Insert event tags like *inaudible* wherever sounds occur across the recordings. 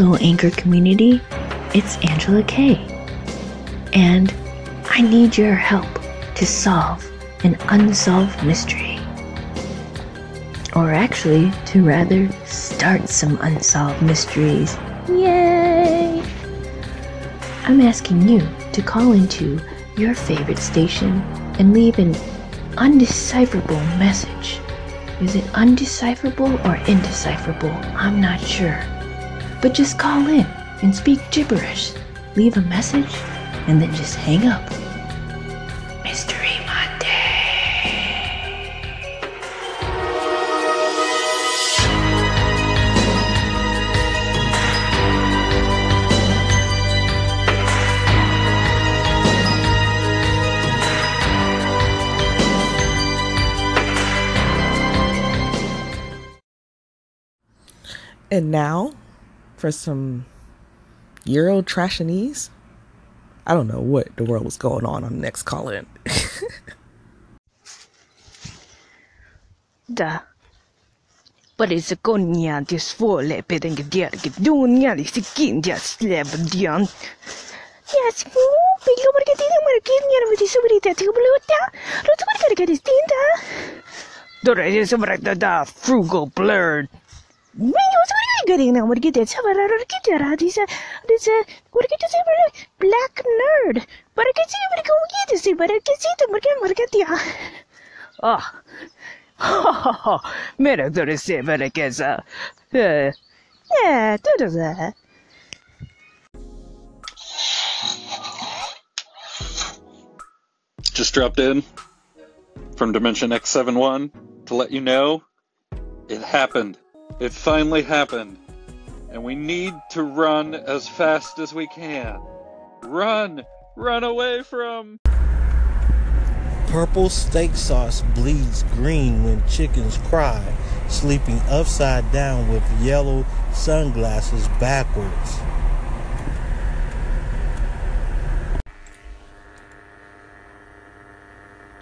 Hello, Anchor community. It's Angela Kay. And I need your help to solve an unsolved mystery. Or actually, to rather start some unsolved mysteries. Yay! I'm asking you to call into your favorite station and leave an undecipherable message. Is it undecipherable or indecipherable? I'm not sure. But just call in and speak gibberish. Leave a message and then just hang up. Mystery Monday. And now for some Euro trashinese. I don't know what the world was going on on the next call in. *laughs* Da. Parece konya de svole peden gediar gedunya di sikin dia slebdian. Yes, pelo porque tiene marquinha no de sobrita tu bluta. Lo tu porque que distinta. Dore is sobre da frugal blurred. Black nerd. Market ya. Ah. Mera dore se vera kesa. Eh. Yeah, do that. Just dropped in from Dimension X71 to let you know it happened. It finally happened. And we need to run as fast as we can. Run! Run away from. Purple steak sauce bleeds green when chickens cry, sleeping upside down with yellow sunglasses backwards.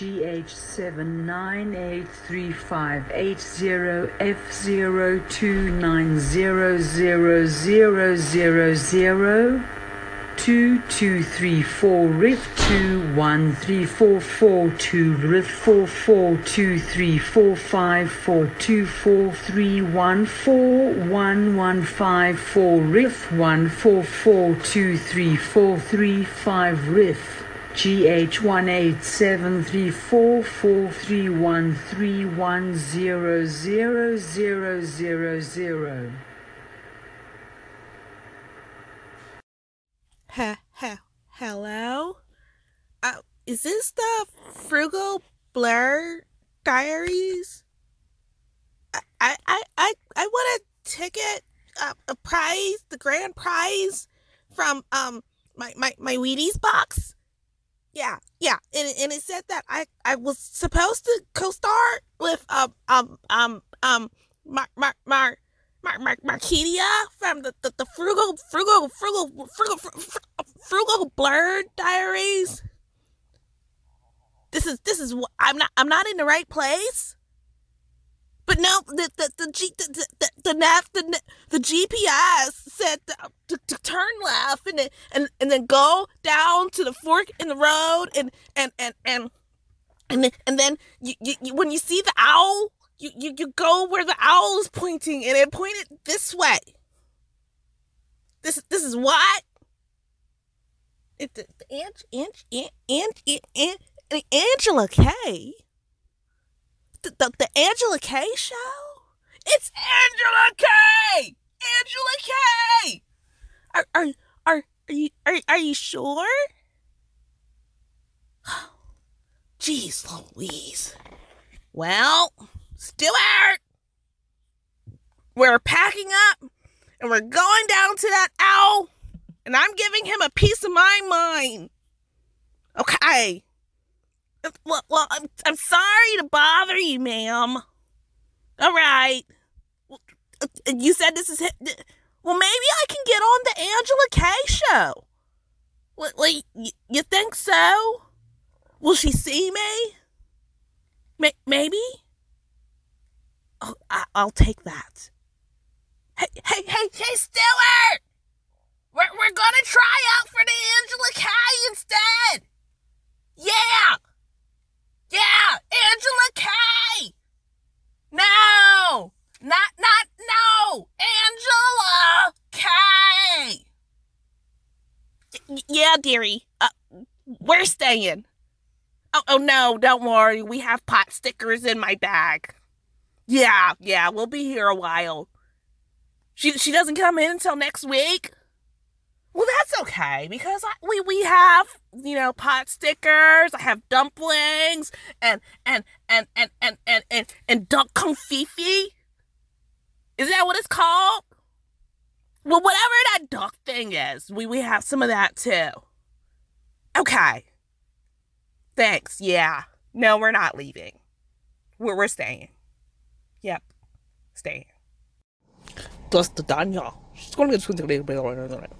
GH79835880F0290000000. riff two one three four four two riff 4423454243141154 riff one four four two three four three five riff. GH187344313100000. He- he- hello? Uh, is this the Frugal Blur Diaries? I I I I, want a ticket, uh, a prize, the grand prize from um my my my Wheaties box. Yeah, yeah, and, and it said that I, I was supposed to co-star with, um, um, um, um, Mar, Mar, Mar, Mar- Mar- Markedia from the, the, the frugal frugal frugal frugal frugal, blurred diaries. This is this is I'm not I'm not in the right place. But no, the the the G, the the the, the, the GPS said to, to, to turn left and then and, and then go down to the fork in the road and and and and and then, and then you, you, you when you see the owl you, you, you go where the owl is pointing and it pointed this way. This this is what? It the, the Ange, Ange, Ange, Ange, Angela K. The, the, Angela K show? It's Angela K. Angela K. Are are are are you are, are you sure? *gasps* Jeez Louise. Well, Stewart, we're packing up and we're going down to that owl, and I'm giving him a piece of my mind. Okay. Well, well I'm, I'm sorry to bother you, ma'am. All right. Uh, you said this is. Well, maybe I can get on the Angela K show. Well, well you think so? Will she see me? Maybe? Oh, I- will take that. Hey, hey, hey, hey, Stewart! We're, we're gonna try out for the Angela K instead! Yeah! Yeah! Angela Kay. No! Not, not, no! Angela K! Y- yeah, dearie. Uh, we're staying. Oh, oh no, don't worry. We have pot stickers in my bag. Yeah, yeah, we'll be here a while. She she doesn't come in until next week. Well, that's okay because I, we we have you know pot stickers. I have dumplings and and and and and and and, and duck confifi. Is that what it's called? Well, whatever that duck thing is, we we have some of that too. Okay. Thanks. Yeah. No, we're not leaving. We're we're staying. Yep. Staying. Just the Daniel. She's going to get to the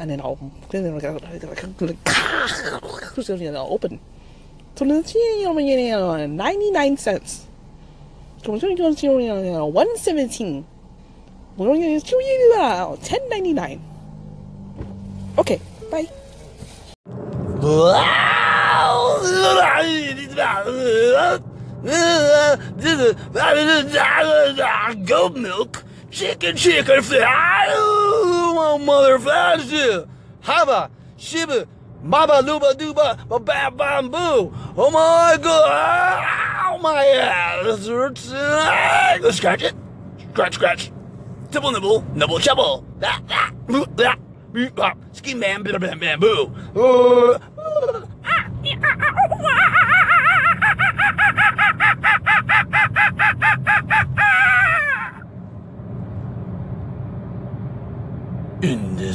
and then I'll then I'll go open. So ninety nine cents. One seventeen. Ten ninety nine. Okay, bye. Goat milk, chicken, chicken, mother faster. Hava, shiba, baba, luba, duba, ba, bam, bam, boo. Oh my god, oh my ass hurts. Let's scratch it. Scratch, scratch. Tibble, nibble, nibble, chubble. That, that, boo, that. Ah, Ski man, bam, bam, bam, boo. Uh, ah, ah, oh,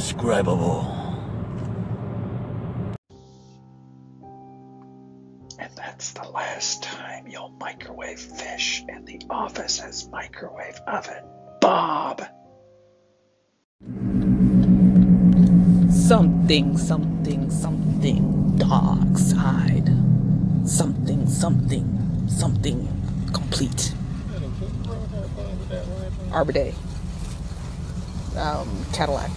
indescribable. And that's the last time you'll microwave fish in the office's microwave oven. Bob! Something, something, something dark side. Something, something, something complete. Arbor Day. Um, Cadillac.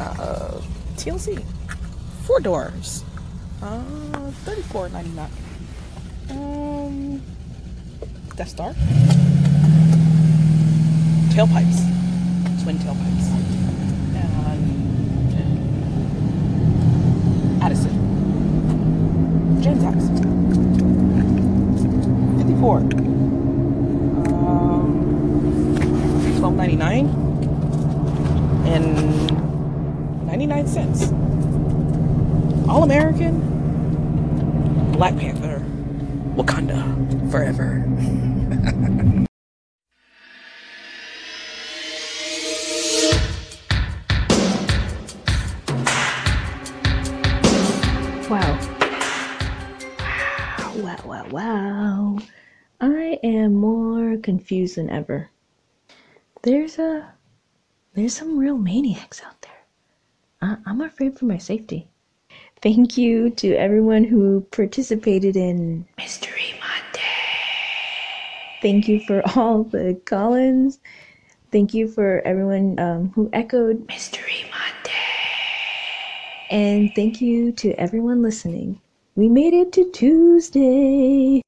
Uh, TLC. Four doors. Uh, thirty-four ninety-nine. Um, Death Star. Tailpipes. Twin tailpipes. And Addison. Gentex. 54. Um, 12.99 and 99 cents. All American. Black Panther. Wakanda forever. *laughs* Wow. Wow, wow, wow. I am more confused than ever. There's a there's some real maniacs out there. I'm afraid for my safety. Thank you to everyone who participated in Mystery Monday. Thank you for *laughs* all the call-ins. Thank you for everyone um, who echoed Mystery Monday. And thank you to everyone listening. We made it to Tuesday.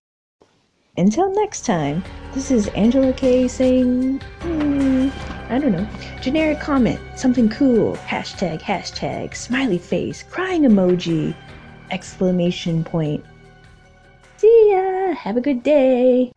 Until next time, this is Angela K saying, hmm, I don't know, generic comment, something cool, hashtag, hashtag, smiley face, crying emoji, exclamation point. See ya! Have a good day!